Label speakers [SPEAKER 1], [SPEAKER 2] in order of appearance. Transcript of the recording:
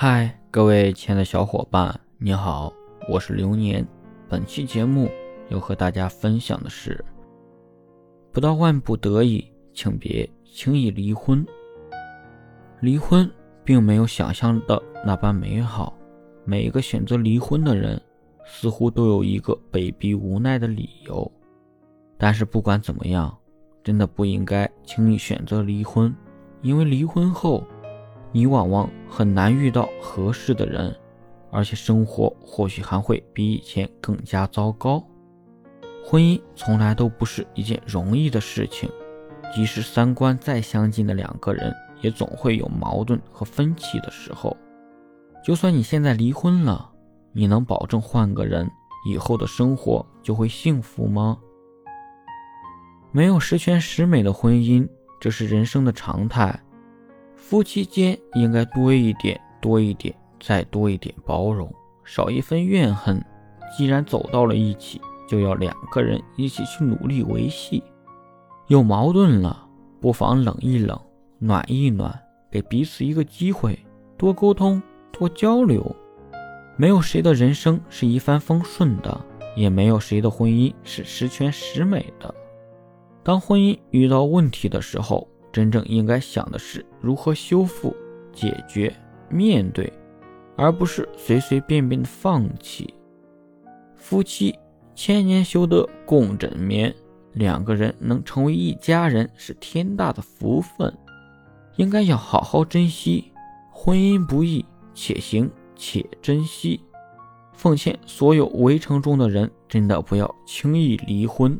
[SPEAKER 1] 嗨，各位亲爱的小伙伴，你好，我是流年。本期节目要和大家分享的是：不到万不得已，请别轻易离婚。离婚并没有想象的那般美好，每一个选择离婚的人，似乎都有一个被逼无奈的理由。但是不管怎么样，真的不应该轻易选择离婚，因为离婚后。你往往很难遇到合适的人，而且生活或许还会比以前更加糟糕。婚姻从来都不是一件容易的事情，即使三观再相近的两个人，也总会有矛盾和分歧的时候。就算你现在离婚了，你能保证换个人以后的生活就会幸福吗？没有十全十美的婚姻，这是人生的常态。夫妻间应该多一点，多一点，再多一点包容，少一分怨恨。既然走到了一起，就要两个人一起去努力维系。有矛盾了，不妨冷一冷，暖一暖，给彼此一个机会，多沟通，多交流。没有谁的人生是一帆风顺的，也没有谁的婚姻是十全十美的。当婚姻遇到问题的时候，真正应该想的是如何修复、解决、面对，而不是随随便便的放弃。夫妻千年修得共枕眠，两个人能成为一家人是天大的福分，应该要好好珍惜。婚姻不易，且行且珍惜。奉劝所有围城中的人，真的不要轻易离婚。